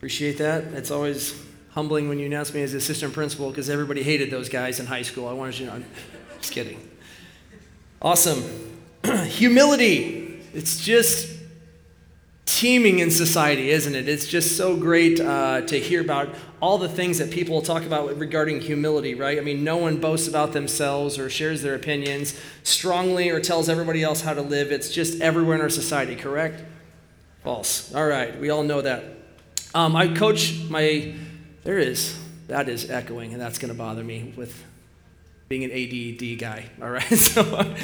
Appreciate that. It's always humbling when you announce me as assistant principal because everybody hated those guys in high school. I wanted you to know. Just kidding. Awesome. Humility. It's just teeming in society, isn't it? It's just so great uh, to hear about all the things that people talk about regarding humility, right? I mean, no one boasts about themselves or shares their opinions strongly or tells everybody else how to live. It's just everywhere in our society, correct? False. All right, we all know that. Um, I coach my, there is, that is echoing, and that's going to bother me with being an ADD guy. All right, so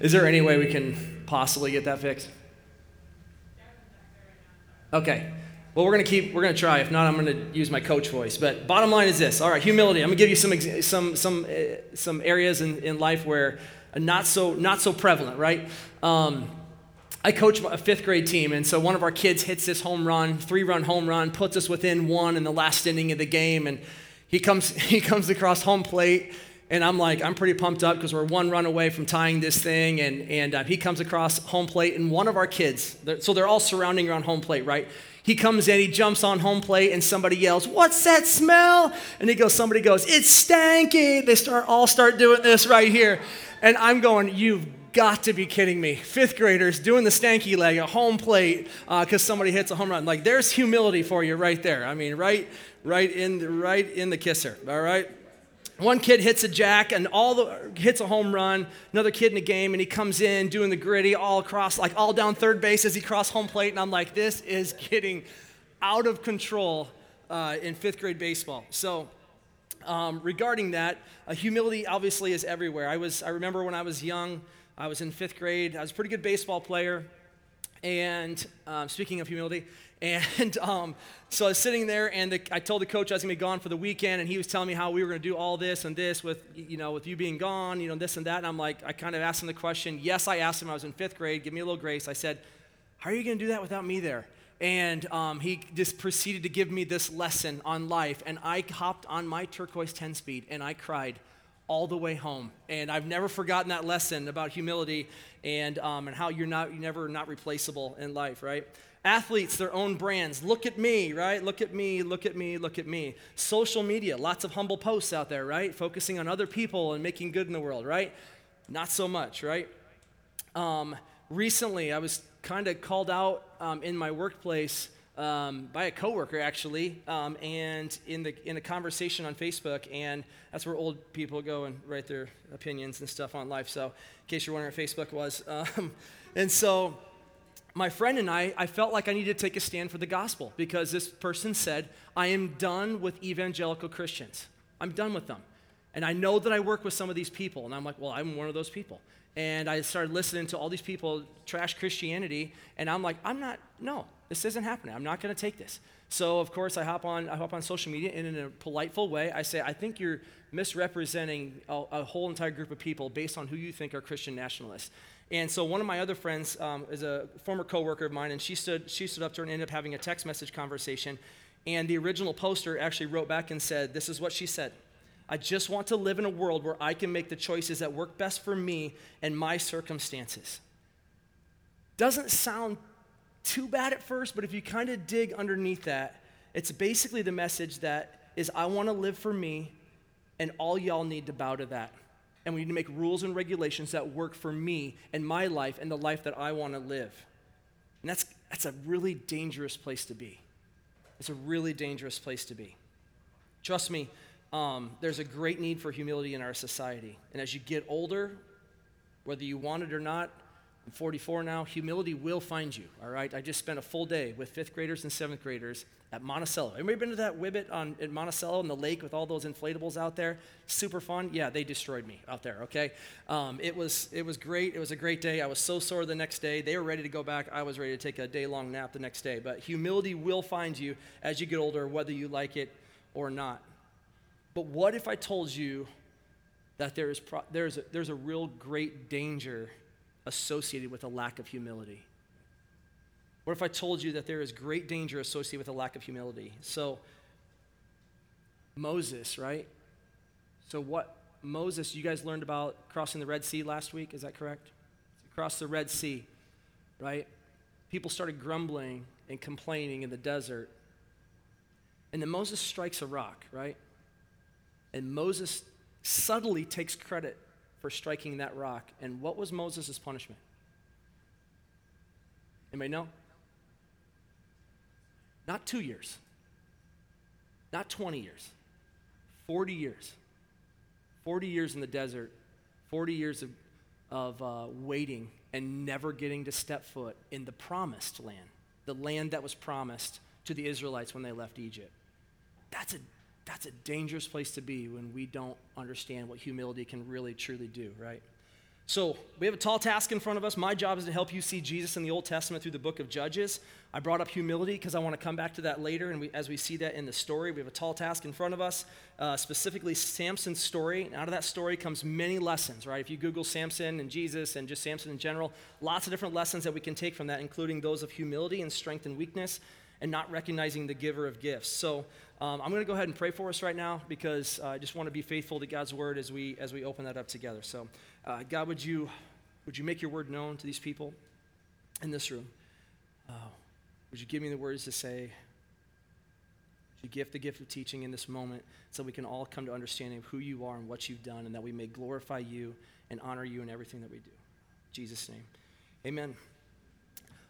is there any way we can possibly get that fixed? Okay. Well, we're going to keep, we're going to try. If not, I'm going to use my coach voice. But bottom line is this. All right, humility. I'm going to give you some, some, some, uh, some areas in, in life where not so, not so prevalent, right? Um, I coach a fifth grade team, and so one of our kids hits this home run, three run home run, puts us within one in the last inning of the game, and he comes, he comes across home plate, and I'm like, I'm pretty pumped up because we're one run away from tying this thing, and, and uh, he comes across home plate, and one of our kids, so they're all surrounding around home plate, right? He comes in, he jumps on home plate, and somebody yells, What's that smell? And he goes, Somebody goes, It's stanky. They start all start doing this right here. And I'm going, You've got to be kidding me. Fifth graders doing the stanky leg at home plate because uh, somebody hits a home run. Like there's humility for you right there. I mean, right, right in, the, right in the kisser. All right. One kid hits a jack and all the hits a home run. Another kid in the game, and he comes in doing the gritty all across, like all down third base as he crossed home plate. And I'm like, this is getting out of control uh, in fifth grade baseball. So, um, regarding that, uh, humility obviously is everywhere. I was, I remember when I was young, I was in fifth grade. I was a pretty good baseball player. And um, speaking of humility, and um, so I was sitting there, and the, I told the coach I was gonna be gone for the weekend, and he was telling me how we were gonna do all this and this with, you know, with you being gone, you know, this and that. And I'm like, I kind of asked him the question. Yes, I asked him. I was in fifth grade. Give me a little grace. I said, How are you gonna do that without me there? And um, he just proceeded to give me this lesson on life, and I hopped on my turquoise 10 speed, and I cried all the way home. And I've never forgotten that lesson about humility and, um, and how you're, not, you're never not replaceable in life, right? Athletes, their own brands. Look at me, right? Look at me, look at me, look at me. Social media, lots of humble posts out there, right? Focusing on other people and making good in the world, right? Not so much, right? Um, recently, I was kind of called out um, in my workplace um, by a coworker actually, um, and in the in a conversation on Facebook, and that's where old people go and write their opinions and stuff on life. So, in case you're wondering what Facebook was, um, and so my friend and I, I felt like I needed to take a stand for the gospel because this person said, I am done with evangelical Christians. I'm done with them. And I know that I work with some of these people. And I'm like, well, I'm one of those people. And I started listening to all these people trash Christianity. And I'm like, I'm not, no, this isn't happening. I'm not going to take this. So of course I hop on I hop on social media and in a politeful way I say I think you're misrepresenting a, a whole entire group of people based on who you think are Christian nationalists. And so one of my other friends um, is a former coworker of mine, and she stood she stood up to her and ended up having a text message conversation. And the original poster actually wrote back and said, "This is what she said." I just want to live in a world where I can make the choices that work best for me and my circumstances. Doesn't sound too bad at first, but if you kind of dig underneath that, it's basically the message that is I want to live for me, and all y'all need to bow to that. And we need to make rules and regulations that work for me and my life and the life that I want to live. And that's, that's a really dangerous place to be. It's a really dangerous place to be. Trust me, um, there's a great need for humility in our society. And as you get older, whether you want it or not, I'm 44 now. Humility will find you, all right? I just spent a full day with fifth graders and seventh graders at Monticello. Anybody been to that Wibit on, in Monticello in the lake with all those inflatables out there? Super fun. Yeah, they destroyed me out there, okay? Um, it, was, it was great. It was a great day. I was so sore the next day. They were ready to go back. I was ready to take a day long nap the next day. But humility will find you as you get older, whether you like it or not. But what if I told you that there is pro- there's, a, there's a real great danger associated with a lack of humility? What if I told you that there is great danger associated with a lack of humility? So, Moses, right? So, what Moses, you guys learned about crossing the Red Sea last week, is that correct? Across the Red Sea, right? People started grumbling and complaining in the desert. And then Moses strikes a rock, right? And Moses subtly takes credit for striking that rock. And what was Moses' punishment? Anybody know? Not two years, not 20 years, 40 years. 40 years in the desert, 40 years of, of uh, waiting and never getting to step foot in the promised land, the land that was promised to the Israelites when they left Egypt. That's a, that's a dangerous place to be when we don't understand what humility can really, truly do, right? So, we have a tall task in front of us. My job is to help you see Jesus in the Old Testament through the book of Judges. I brought up humility because I want to come back to that later. And we, as we see that in the story, we have a tall task in front of us, uh, specifically Samson's story. And out of that story comes many lessons, right? If you Google Samson and Jesus and just Samson in general, lots of different lessons that we can take from that, including those of humility and strength and weakness and not recognizing the giver of gifts. So um, I'm going to go ahead and pray for us right now because uh, I just want to be faithful to God's word as we as we open that up together. So, uh, God, would you would you make your word known to these people in this room? Uh, would you give me the words to say? Would you gift the gift of teaching in this moment so we can all come to understanding of who you are and what you've done, and that we may glorify you and honor you in everything that we do. In Jesus' name, Amen.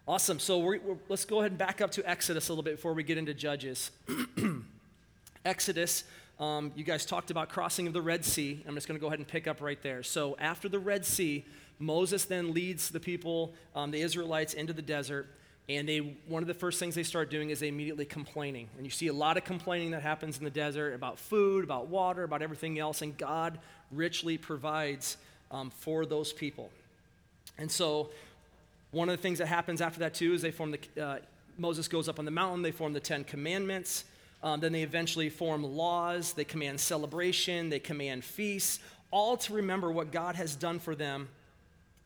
Awesome. So we're, we're, let's go ahead and back up to Exodus a little bit before we get into Judges. Exodus, um, you guys talked about crossing of the Red Sea. I'm just going to go ahead and pick up right there. So after the Red Sea, Moses then leads the people, um, the Israelites, into the desert. And they, one of the first things they start doing is they immediately complaining. And you see a lot of complaining that happens in the desert about food, about water, about everything else. And God richly provides um, for those people. And so one of the things that happens after that, too, is they form the, uh, Moses goes up on the mountain, they form the Ten Commandments. Um, then they eventually form laws, they command celebration, they command feasts, all to remember what God has done for them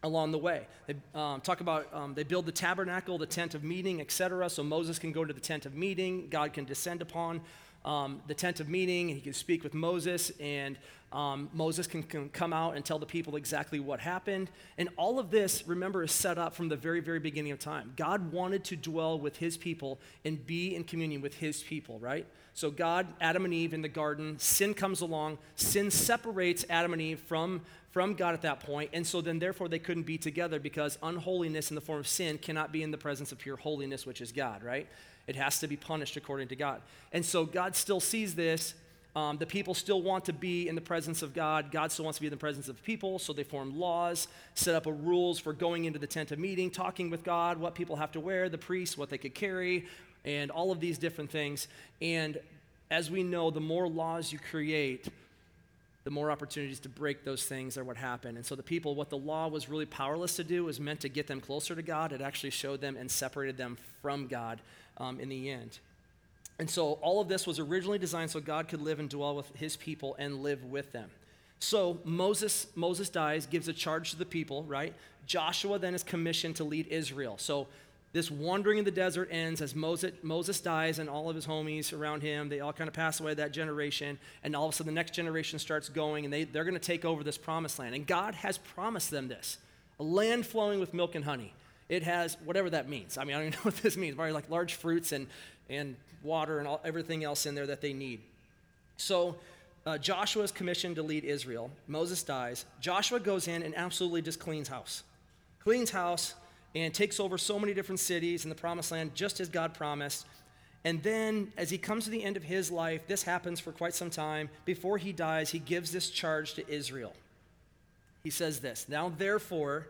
along the way. They um, talk about um, they build the tabernacle, the tent of meeting, etc. So Moses can go to the tent of meeting, God can descend upon um, the tent of meeting, and he can speak with Moses, and um, Moses can, can, come out and tell the people exactly what happened. And all of this, remember, is set up from the very, very beginning of time. God wanted to dwell with his people and be in communion with his people, right? So, God, Adam and Eve in the garden, sin comes along, sin separates Adam and Eve from, from God at that point, and so then therefore they couldn't be together because unholiness in the form of sin cannot be in the presence of pure holiness, which is God, right? It has to be punished according to God. And so God still sees this. Um, the people still want to be in the presence of God. God still wants to be in the presence of people. So they form laws, set up a rules for going into the tent of meeting, talking with God, what people have to wear, the priests, what they could carry, and all of these different things. And as we know, the more laws you create, the more opportunities to break those things are what happen. And so the people, what the law was really powerless to do, was meant to get them closer to God. It actually showed them and separated them from God um, in the end. And so all of this was originally designed so God could live and dwell with his people and live with them. So Moses, Moses dies, gives a charge to the people, right? Joshua then is commissioned to lead Israel. So this wandering in the desert ends as Moses, Moses dies and all of his homies around him, they all kind of pass away that generation. And all of a sudden, the next generation starts going and they, they're going to take over this promised land. And God has promised them this a land flowing with milk and honey. It has whatever that means. I mean, I don't even know what this means. Probably like large fruits and, and water and all, everything else in there that they need. So uh, Joshua is commissioned to lead Israel. Moses dies. Joshua goes in and absolutely just cleans house. Cleans house and takes over so many different cities in the promised land, just as God promised. And then, as he comes to the end of his life, this happens for quite some time. Before he dies, he gives this charge to Israel. He says this Now, therefore,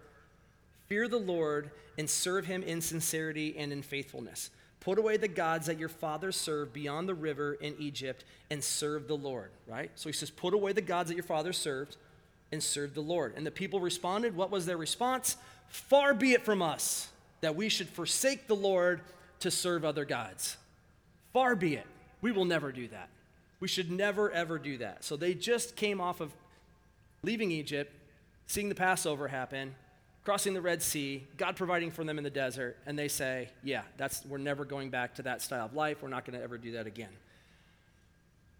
fear the Lord and serve him in sincerity and in faithfulness. Put away the gods that your fathers served beyond the river in Egypt and serve the Lord, right? So he says, Put away the gods that your fathers served and serve the Lord. And the people responded. What was their response? Far be it from us that we should forsake the Lord to serve other gods. Far be it. We will never do that. We should never, ever do that. So they just came off of leaving Egypt, seeing the Passover happen, crossing the Red Sea, God providing for them in the desert, and they say, Yeah, that's, we're never going back to that style of life. We're not going to ever do that again.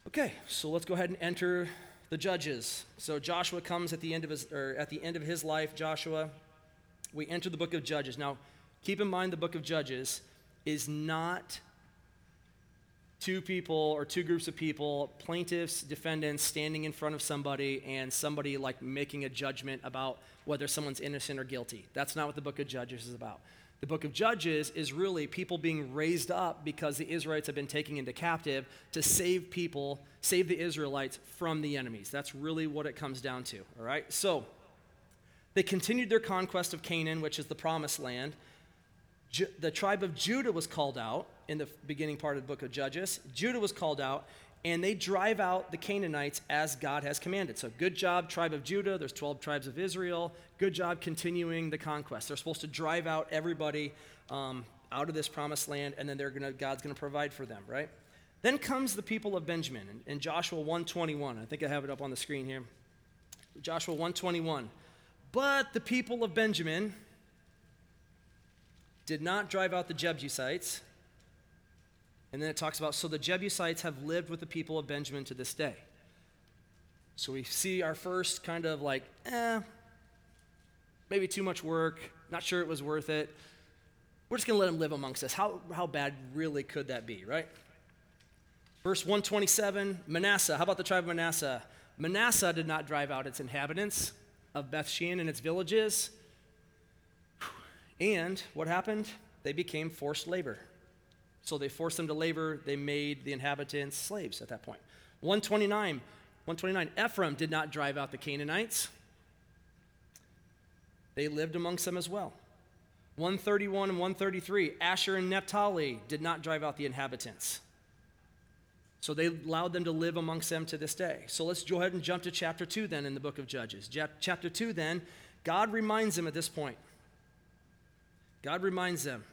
Okay, so let's go ahead and enter the judges. So Joshua comes at the end of his or at the end of his life, Joshua. We enter the book of Judges. Now, keep in mind the book of Judges is not two people or two groups of people, plaintiffs, defendants, standing in front of somebody and somebody like making a judgment about whether someone's innocent or guilty. That's not what the book of Judges is about. The book of Judges is really people being raised up because the Israelites have been taken into captive to save people, save the Israelites from the enemies. That's really what it comes down to, all right? So, they continued their conquest of Canaan, which is the promised land. Ju- the tribe of Judah was called out in the beginning part of the book of Judges. Judah was called out, and they drive out the Canaanites as God has commanded. So, good job, tribe of Judah. There's 12 tribes of Israel. Good job continuing the conquest. They're supposed to drive out everybody um, out of this promised land, and then they're gonna, God's going to provide for them, right? Then comes the people of Benjamin in, in Joshua 121. I think I have it up on the screen here. Joshua 121. But the people of Benjamin did not drive out the Jebusites. And then it talks about, so the Jebusites have lived with the people of Benjamin to this day. So we see our first kind of like, eh, maybe too much work, not sure it was worth it. We're just going to let them live amongst us. How, how bad really could that be, right? Verse 127 Manasseh. How about the tribe of Manasseh? Manasseh did not drive out its inhabitants of Bethshean and its villages. And what happened? They became forced labor. So they forced them to labor. They made the inhabitants slaves at that point. 129. 129. Ephraim did not drive out the Canaanites. They lived amongst them as well. 131 and 133. Asher and Naphtali did not drive out the inhabitants. So they allowed them to live amongst them to this day. So let's go ahead and jump to chapter 2 then in the book of Judges. Chapter 2 then, God reminds them at this point God reminds them.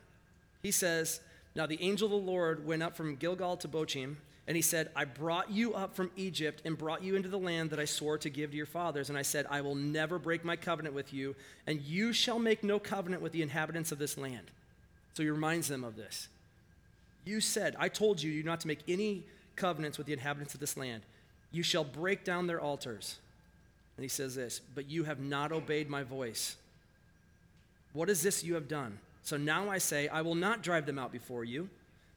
He says, Now the angel of the Lord went up from Gilgal to Bochim, and he said, I brought you up from Egypt and brought you into the land that I swore to give to your fathers. And I said, I will never break my covenant with you, and you shall make no covenant with the inhabitants of this land. So he reminds them of this. You said, I told you, you not to make any covenants with the inhabitants of this land. You shall break down their altars. And he says this, but you have not obeyed my voice. What is this you have done? So now I say, I will not drive them out before you,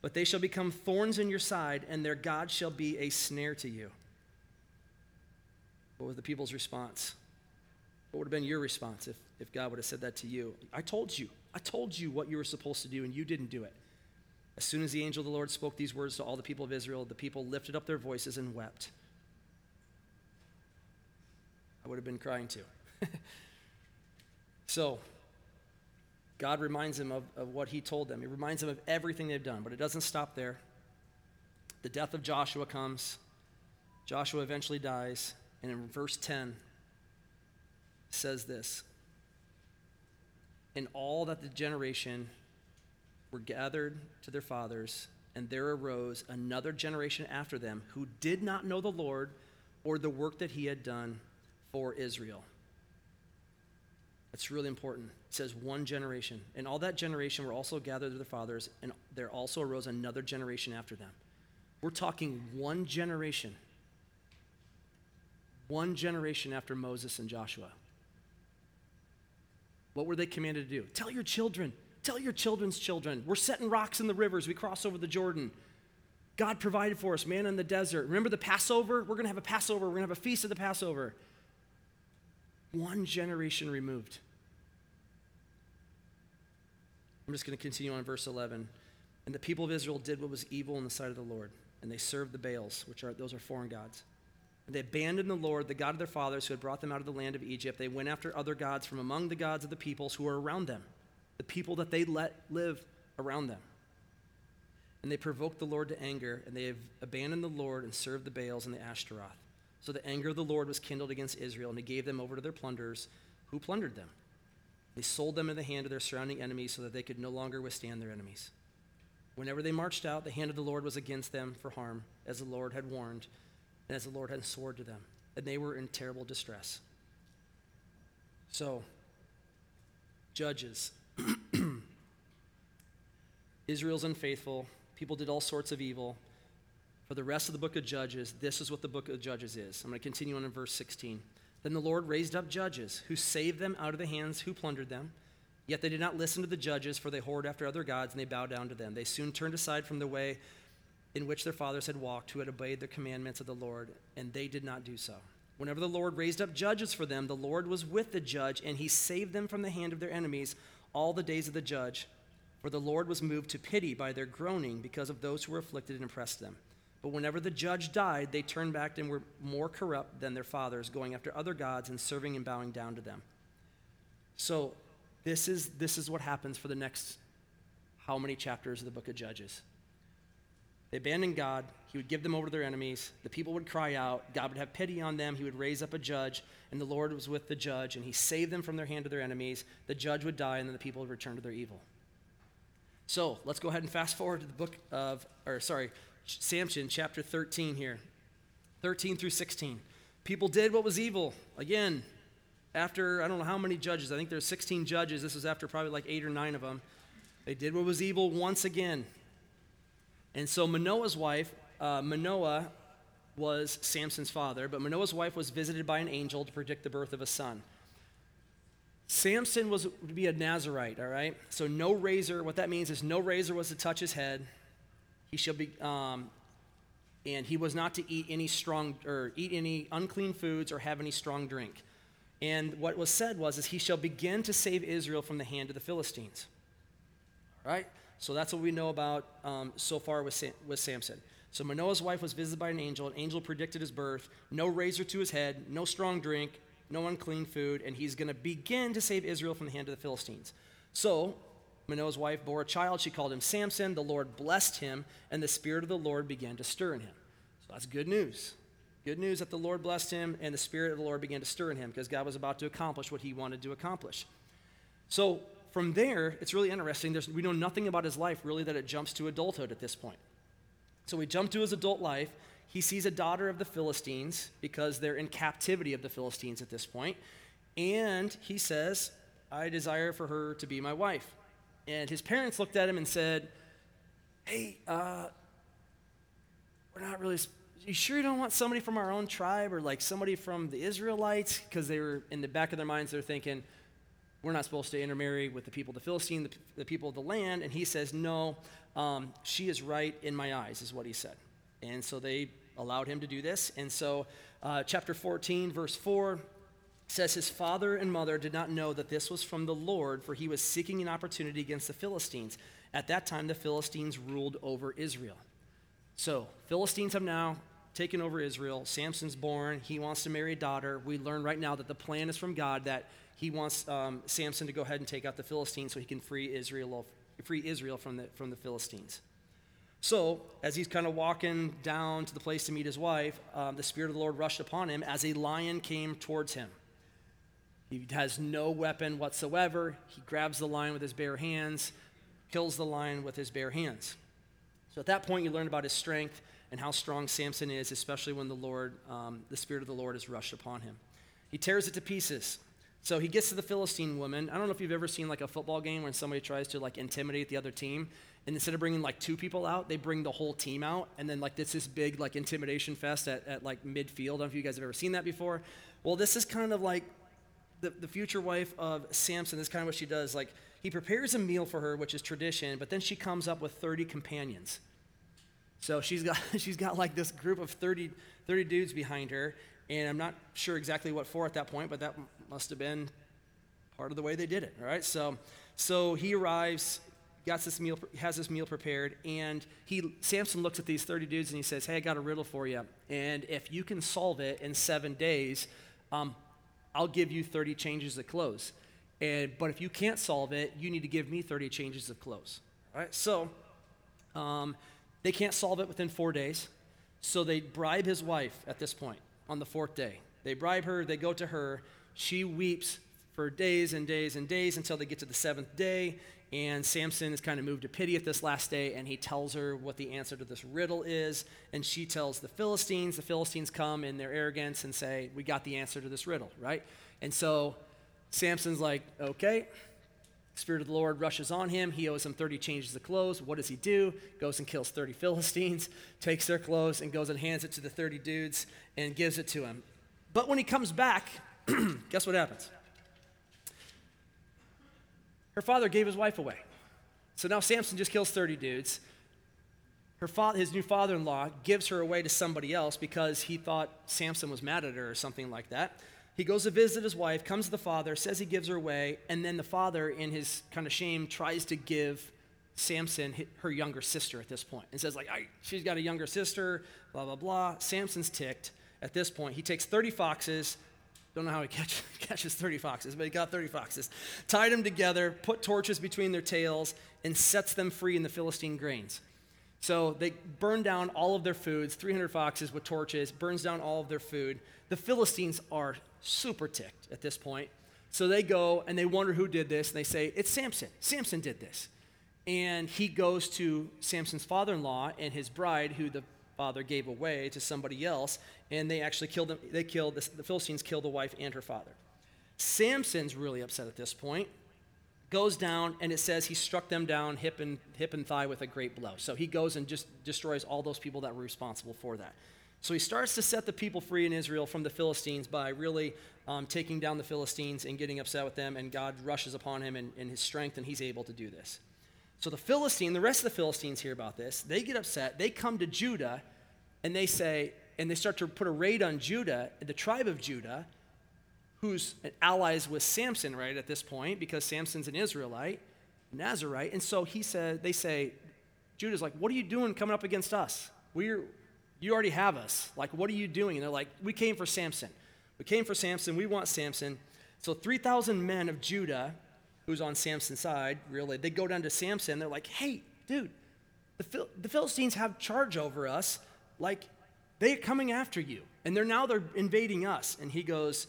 but they shall become thorns in your side, and their God shall be a snare to you. What was the people's response? What would have been your response if, if God would have said that to you? I told you. I told you what you were supposed to do, and you didn't do it. As soon as the angel of the Lord spoke these words to all the people of Israel, the people lifted up their voices and wept. I would have been crying too. so, God reminds them of, of what he told them. He reminds them of everything they've done, but it doesn't stop there. The death of Joshua comes. Joshua eventually dies. And in verse 10, says this And all that the generation were gathered to their fathers, and there arose another generation after them who did not know the Lord or the work that he had done for Israel. That's really important. It says one generation. And all that generation were also gathered to their fathers, and there also arose another generation after them. We're talking one generation. One generation after Moses and Joshua. What were they commanded to do? Tell your children. Tell your children's children. We're setting rocks in the rivers. We cross over the Jordan. God provided for us, man in the desert. Remember the Passover? We're going to have a Passover. We're going to have a feast of the Passover. One generation removed. I'm just going to continue on verse 11. And the people of Israel did what was evil in the sight of the Lord, and they served the Baals, which are those are foreign gods. And they abandoned the Lord, the God of their fathers, who had brought them out of the land of Egypt. They went after other gods from among the gods of the peoples who were around them, the people that they let live around them. And they provoked the Lord to anger, and they abandoned the Lord and served the Baals and the Ashtaroth. So the anger of the Lord was kindled against Israel, and he gave them over to their plunderers, who plundered them. They sold them in the hand of their surrounding enemies so that they could no longer withstand their enemies. Whenever they marched out, the hand of the Lord was against them for harm, as the Lord had warned, and as the Lord had sworn to them. And they were in terrible distress. So, judges. Israel's unfaithful. People did all sorts of evil. For the rest of the book of Judges, this is what the book of Judges is. I'm going to continue on in verse 16. Then the Lord raised up judges who saved them out of the hands who plundered them. Yet they did not listen to the judges, for they whored after other gods and they bowed down to them. They soon turned aside from the way in which their fathers had walked, who had obeyed the commandments of the Lord, and they did not do so. Whenever the Lord raised up judges for them, the Lord was with the judge, and he saved them from the hand of their enemies all the days of the judge. For the Lord was moved to pity by their groaning because of those who were afflicted and oppressed them. But whenever the judge died, they turned back and were more corrupt than their fathers, going after other gods and serving and bowing down to them. So, this is, this is what happens for the next how many chapters of the book of Judges. They abandoned God. He would give them over to their enemies. The people would cry out. God would have pity on them. He would raise up a judge, and the Lord was with the judge, and he saved them from their hand of their enemies. The judge would die, and then the people would return to their evil. So let's go ahead and fast forward to the book of, or sorry, Samson, chapter 13 here 13 through 16. People did what was evil. Again, after I don't know how many judges, I think there's 16 judges. This was after probably like eight or nine of them. They did what was evil once again. And so Manoah's wife, uh, Manoah was Samson's father, but Manoah's wife was visited by an angel to predict the birth of a son. Samson was to be a Nazarite, all right? So no razor, what that means is no razor was to touch his head. He shall be, um, and he was not to eat any strong, or eat any unclean foods or have any strong drink. And what was said was, is he shall begin to save Israel from the hand of the Philistines. All right? So that's what we know about um, so far with, Sam, with Samson. So Manoah's wife was visited by an angel. An angel predicted his birth. No razor to his head, no strong drink, no unclean food, and he's going to begin to save Israel from the hand of the Philistines. So Manoah's wife bore a child. She called him Samson. The Lord blessed him, and the Spirit of the Lord began to stir in him. So that's good news. Good news that the Lord blessed him, and the Spirit of the Lord began to stir in him because God was about to accomplish what he wanted to accomplish. So from there, it's really interesting. There's, we know nothing about his life, really, that it jumps to adulthood at this point. So we jump to his adult life. He sees a daughter of the Philistines because they're in captivity of the Philistines at this point. And he says, I desire for her to be my wife. And his parents looked at him and said, Hey, uh, we're not really. You sure you don't want somebody from our own tribe or like somebody from the Israelites? Because they were in the back of their minds, they're thinking, we're not supposed to intermarry with the people of the Philistine, the, the people of the land. And he says, No, um, she is right in my eyes, is what he said. And so they allowed him to do this. And so, uh, chapter 14, verse 4 says, His father and mother did not know that this was from the Lord, for he was seeking an opportunity against the Philistines. At that time, the Philistines ruled over Israel. So, Philistines have now taken over Israel. Samson's born. He wants to marry a daughter. We learn right now that the plan is from God that he wants um, Samson to go ahead and take out the Philistines so he can free Israel, free Israel from, the, from the Philistines. So, as he's kind of walking down to the place to meet his wife, um, the Spirit of the Lord rushed upon him as a lion came towards him. He has no weapon whatsoever. He grabs the lion with his bare hands, kills the lion with his bare hands. So, at that point, you learn about his strength and how strong Samson is, especially when the Lord, um, the Spirit of the Lord is rushed upon him. He tears it to pieces. So he gets to the Philistine woman. I don't know if you've ever seen like a football game when somebody tries to like intimidate the other team, and instead of bringing like two people out, they bring the whole team out, and then like it's this big like intimidation fest at, at like midfield. I don't know if you guys have ever seen that before. Well, this is kind of like the, the future wife of Samson. This is kind of what she does. Like he prepares a meal for her, which is tradition, but then she comes up with 30 companions. So she's got, she's got like this group of 30, 30 dudes behind her, and I'm not sure exactly what for at that point, but that must have been part of the way they did it, all right? So, so he arrives, got this meal, has this meal prepared, and he, Samson looks at these 30 dudes and he says, hey, I got a riddle for you, and if you can solve it in seven days, um, I'll give you 30 changes of clothes. And, but if you can't solve it, you need to give me 30 changes of clothes. All right, so um, they can't solve it within four days, so they bribe his wife at this point on the fourth day. They bribe her, they go to her. She weeps for days and days and days until they get to the seventh day. And Samson is kind of moved to pity at this last day, and he tells her what the answer to this riddle is. And she tells the Philistines. The Philistines come in their arrogance and say, We got the answer to this riddle, right? And so Samson's like, Okay, Spirit of the Lord rushes on him. He owes him 30 changes of clothes. What does he do? Goes and kills 30 Philistines, takes their clothes, and goes and hands it to the 30 dudes and gives it to him. But when he comes back, guess what happens? Her father gave his wife away. So now Samson just kills 30 dudes. her father, his new father in law gives her away to somebody else because he thought Samson was mad at her or something like that. He goes to visit his wife, comes to the father, says he gives her away, and then the father, in his kind of shame, tries to give Samson her younger sister at this point and says, like, she's got a younger sister, blah, blah, blah. Samson's ticked at this point. He takes 30 foxes, don't know how he catch, catches 30 foxes, but he got 30 foxes. Tied them together, put torches between their tails, and sets them free in the Philistine grains. So they burn down all of their foods, 300 foxes with torches, burns down all of their food. The Philistines are super ticked at this point. So they go and they wonder who did this, and they say, It's Samson. Samson did this. And he goes to Samson's father in law and his bride, who the father gave away to somebody else, and they actually killed them. They killed, the Philistines killed the wife and her father. Samson's really upset at this point goes down and it says he struck them down hip and hip and thigh with a great blow. So he goes and just destroys all those people that were responsible for that. So he starts to set the people free in Israel from the Philistines by really um, taking down the Philistines and getting upset with them, and God rushes upon him in, in his strength, and he's able to do this. So the Philistine, the rest of the Philistines hear about this. They get upset. They come to Judah, and they say, and they start to put a raid on Judah, the tribe of Judah, who's allies with Samson, right, at this point, because Samson's an Israelite, Nazarite. And so he said, they say, Judah's like, what are you doing coming up against us? We're, you already have us. Like, what are you doing? And they're like, we came for Samson. We came for Samson. We want Samson. So 3,000 men of Judah, who's on Samson's side, really, they go down to Samson. They're like, hey, dude, the, Phil- the Philistines have charge over us. Like, they're coming after you. And they're now they're invading us. And he goes,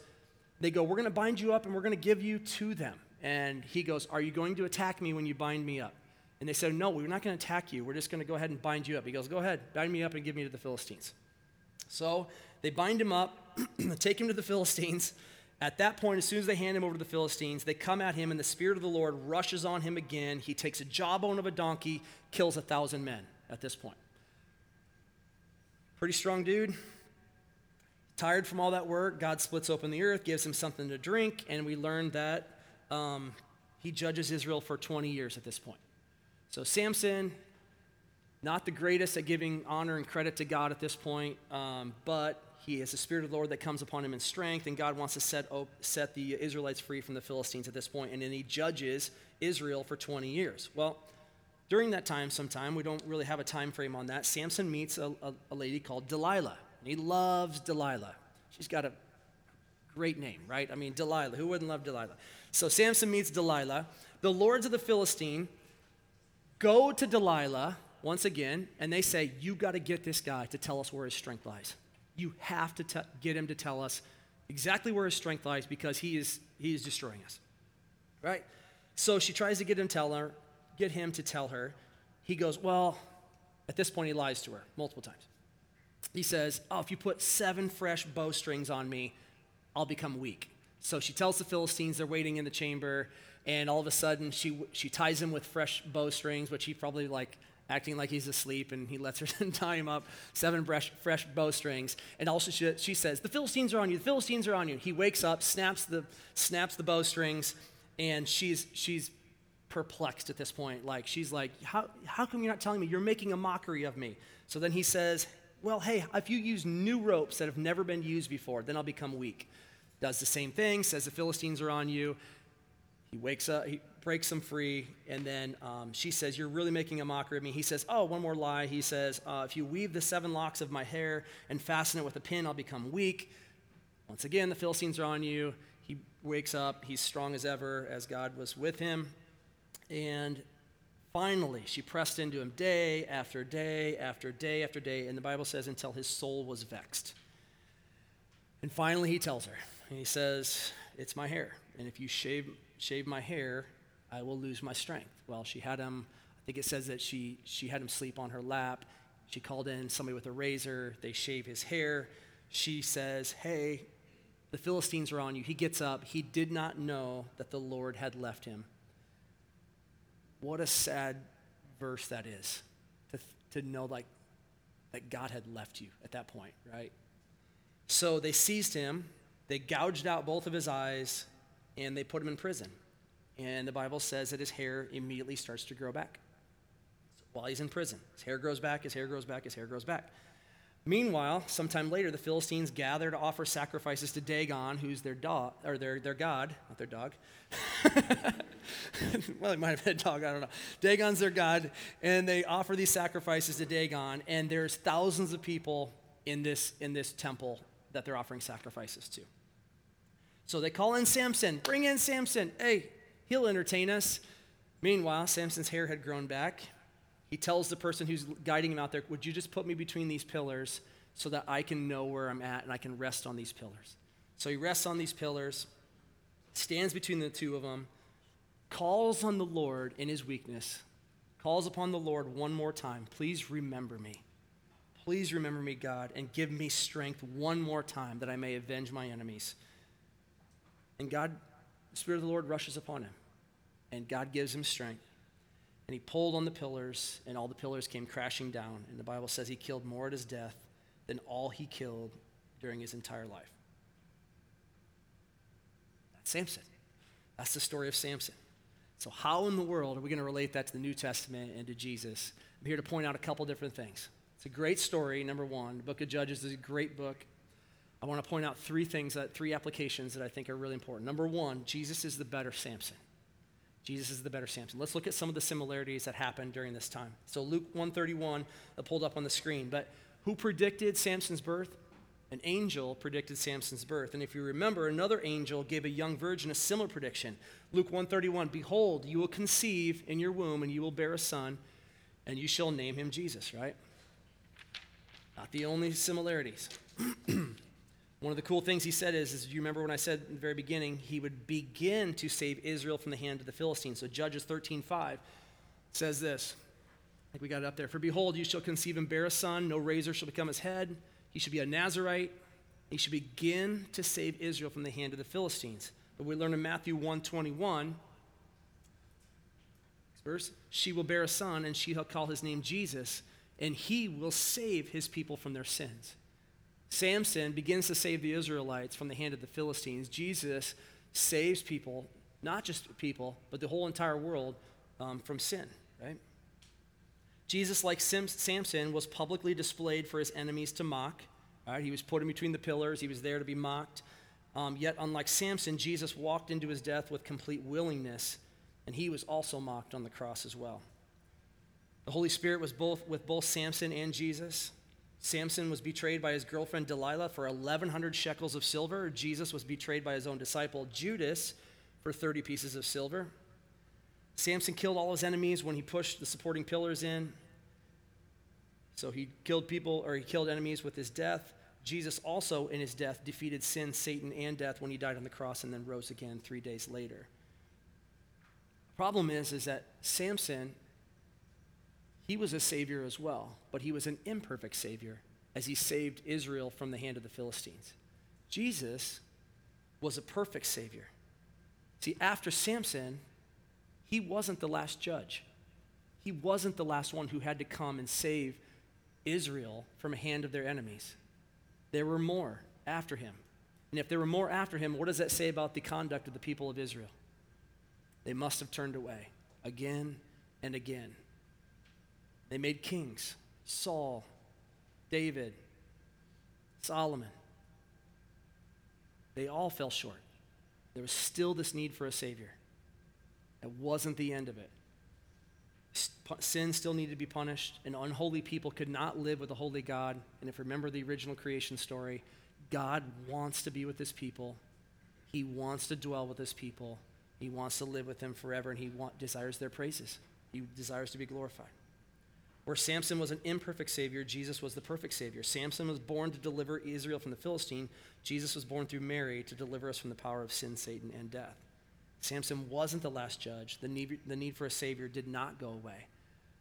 they go, We're going to bind you up and we're going to give you to them. And he goes, Are you going to attack me when you bind me up? And they said, No, we're not going to attack you. We're just going to go ahead and bind you up. He goes, Go ahead, bind me up and give me to the Philistines. So they bind him up, take him to the Philistines. At that point, as soon as they hand him over to the Philistines, they come at him, and the Spirit of the Lord rushes on him again. He takes a jawbone of a donkey, kills a thousand men at this point. Pretty strong dude. Tired from all that work, God splits open the earth, gives him something to drink, and we learn that um, he judges Israel for 20 years at this point. So, Samson, not the greatest at giving honor and credit to God at this point, um, but he has the Spirit of the Lord that comes upon him in strength, and God wants to set, set the Israelites free from the Philistines at this point, and then he judges Israel for 20 years. Well, during that time, sometime, we don't really have a time frame on that, Samson meets a, a, a lady called Delilah. He loves Delilah. She's got a great name, right? I mean, Delilah. Who wouldn't love Delilah? So Samson meets Delilah. The lords of the Philistine go to Delilah once again, and they say, You got to get this guy to tell us where his strength lies. You have to get him to tell us exactly where his strength lies because he is, he is destroying us. Right? So she tries to get him to tell her, get him to tell her. He goes, Well, at this point, he lies to her multiple times he says, Oh, if you put seven fresh bowstrings on me, I'll become weak. So she tells the Philistines they're waiting in the chamber, and all of a sudden she, she ties him with fresh bowstrings, which he probably like acting like he's asleep, and he lets her tie him up, seven fresh, fresh bowstrings. And also she, she says, The Philistines are on you, the Philistines are on you. He wakes up, snaps the, snaps the bowstrings, and she's, she's perplexed at this point. Like, she's like, how, how come you're not telling me? You're making a mockery of me. So then he says, well, hey, if you use new ropes that have never been used before, then I'll become weak. Does the same thing, says the Philistines are on you. He wakes up, he breaks them free, and then um, she says, You're really making a mockery of me. He says, Oh, one more lie. He says, uh, If you weave the seven locks of my hair and fasten it with a pin, I'll become weak. Once again, the Philistines are on you. He wakes up, he's strong as ever, as God was with him. And Finally, she pressed into him day after day after day after day, and the Bible says until his soul was vexed. And finally, he tells her, and he says, It's my hair, and if you shave, shave my hair, I will lose my strength. Well, she had him, I think it says that she, she had him sleep on her lap. She called in somebody with a razor, they shave his hair. She says, Hey, the Philistines are on you. He gets up. He did not know that the Lord had left him what a sad verse that is to, to know like that God had left you at that point, right? So they seized him, they gouged out both of his eyes, and they put him in prison. And the Bible says that his hair immediately starts to grow back. So while he's in prison. His hair grows back, his hair grows back, his hair grows back. Meanwhile, sometime later, the Philistines gather to offer sacrifices to Dagon, who's their dog, or their, their god, not their dog. well, it might have been a dog, I don't know. Dagon's their god, and they offer these sacrifices to Dagon, and there's thousands of people in this, in this temple that they're offering sacrifices to. So they call in Samson, bring in Samson. Hey, he'll entertain us. Meanwhile, Samson's hair had grown back. He tells the person who's guiding him out there, Would you just put me between these pillars so that I can know where I'm at and I can rest on these pillars? So he rests on these pillars, stands between the two of them, calls on the Lord in his weakness, calls upon the Lord one more time. Please remember me. Please remember me, God, and give me strength one more time that I may avenge my enemies. And God, the Spirit of the Lord rushes upon him, and God gives him strength. And he pulled on the pillars, and all the pillars came crashing down. And the Bible says he killed more at his death than all he killed during his entire life. That's Samson. That's the story of Samson. So, how in the world are we going to relate that to the New Testament and to Jesus? I'm here to point out a couple different things. It's a great story, number one. The book of Judges is a great book. I want to point out three things, that, three applications that I think are really important. Number one, Jesus is the better Samson. Jesus is the better Samson. Let's look at some of the similarities that happened during this time. So Luke 131 I pulled up on the screen. But who predicted Samson's birth? An angel predicted Samson's birth. And if you remember, another angel gave a young virgin a similar prediction. Luke 131, behold, you will conceive in your womb and you will bear a son and you shall name him Jesus, right? Not the only similarities. One of the cool things he said is, is, you remember when I said in the very beginning, he would begin to save Israel from the hand of the Philistines. So Judges 13.5 says this. I think we got it up there. For behold, you shall conceive and bear a son. No razor shall become his head. He should be a Nazarite. He should begin to save Israel from the hand of the Philistines. But we learn in Matthew 121, verse, she will bear a son, and she shall call his name Jesus, and he will save his people from their sins. Samson begins to save the Israelites from the hand of the Philistines. Jesus saves people, not just people, but the whole entire world um, from sin, right? Jesus, like Sim- Samson, was publicly displayed for his enemies to mock. Right? He was put in between the pillars, he was there to be mocked. Um, yet, unlike Samson, Jesus walked into his death with complete willingness, and he was also mocked on the cross as well. The Holy Spirit was both with both Samson and Jesus. Samson was betrayed by his girlfriend Delilah for 1,100 shekels of silver. Jesus was betrayed by his own disciple Judas for 30 pieces of silver. Samson killed all his enemies when he pushed the supporting pillars in. So he killed people, or he killed enemies with his death. Jesus also, in his death, defeated sin, Satan, and death when he died on the cross and then rose again three days later. The problem is, is that Samson he was a savior as well, but he was an imperfect savior as he saved Israel from the hand of the Philistines. Jesus was a perfect savior. See, after Samson, he wasn't the last judge. He wasn't the last one who had to come and save Israel from a hand of their enemies. There were more after him. And if there were more after him, what does that say about the conduct of the people of Israel? They must have turned away again and again. They made kings Saul, David, Solomon. They all fell short. There was still this need for a Savior. That wasn't the end of it. Sin still needed to be punished. and unholy people could not live with a holy God. And if you remember the original creation story, God wants to be with his people. He wants to dwell with his people. He wants to live with them forever, and he want, desires their praises. He desires to be glorified. Where Samson was an imperfect Savior, Jesus was the perfect Savior. Samson was born to deliver Israel from the Philistine. Jesus was born through Mary to deliver us from the power of sin, Satan, and death. Samson wasn't the last judge. The need, the need for a Savior did not go away.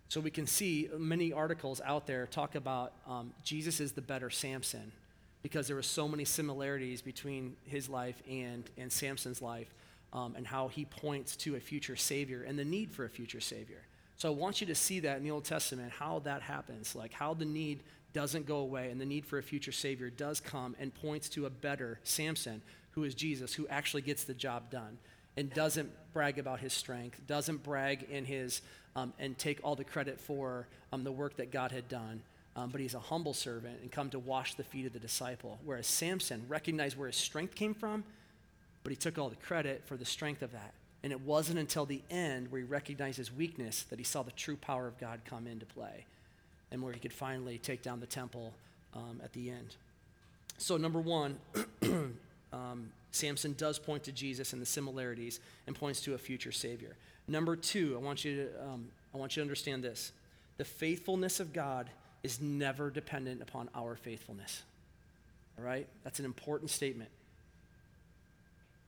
So we can see many articles out there talk about um, Jesus is the better Samson because there were so many similarities between his life and, and Samson's life um, and how he points to a future Savior and the need for a future Savior. So I want you to see that in the Old Testament, how that happens, like how the need doesn't go away and the need for a future Savior does come and points to a better Samson, who is Jesus, who actually gets the job done. and doesn't brag about his strength, doesn't brag in his, um, and take all the credit for um, the work that God had done. Um, but he's a humble servant and come to wash the feet of the disciple. Whereas Samson recognized where his strength came from, but he took all the credit for the strength of that. And it wasn't until the end where he recognized his weakness that he saw the true power of God come into play and where he could finally take down the temple um, at the end. So, number one, um, Samson does point to Jesus and the similarities and points to a future Savior. Number two, I want you to, um, I want you to understand this the faithfulness of God is never dependent upon our faithfulness. All right? That's an important statement.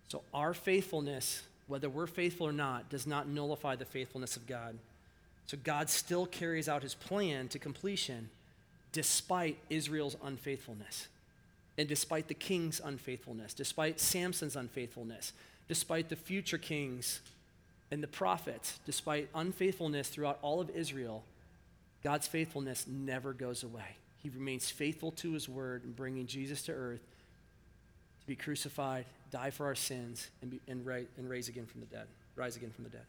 So, our faithfulness, whether we're faithful or not, does not nullify the faithfulness of God. So, God still carries out his plan to completion despite Israel's unfaithfulness, and despite the king's unfaithfulness, despite Samson's unfaithfulness, despite the future kings and the prophets, despite unfaithfulness throughout all of Israel. God's faithfulness never goes away. He remains faithful to his word in bringing Jesus to earth to be crucified, die for our sins, and, be, and, ra- and raise again from the dead, rise again from the dead.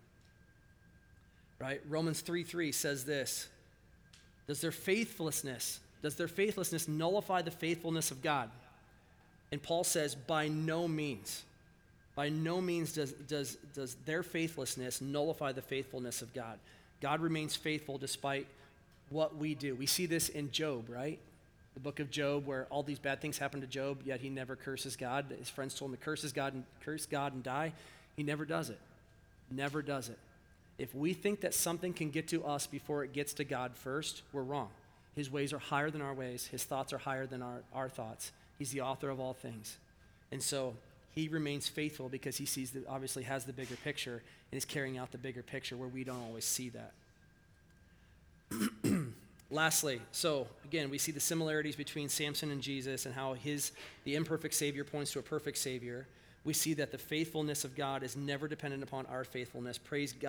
Right? Romans 3 3 says this Does their faithlessness, does their faithlessness nullify the faithfulness of God? And Paul says, by no means. By no means does, does, does their faithlessness nullify the faithfulness of God. God remains faithful despite what we do. We see this in Job, right? The book of Job, where all these bad things happen to Job, yet he never curses God. His friends told him to curse God and curse God and die. He never does it. Never does it. If we think that something can get to us before it gets to God first, we're wrong. His ways are higher than our ways. His thoughts are higher than our, our thoughts. He's the author of all things. And so he remains faithful because he sees that obviously has the bigger picture and is carrying out the bigger picture where we don't always see that. Lastly, so again, we see the similarities between Samson and Jesus and how his the imperfect savior points to a perfect savior. We see that the faithfulness of God is never dependent upon our faithfulness. Praise God.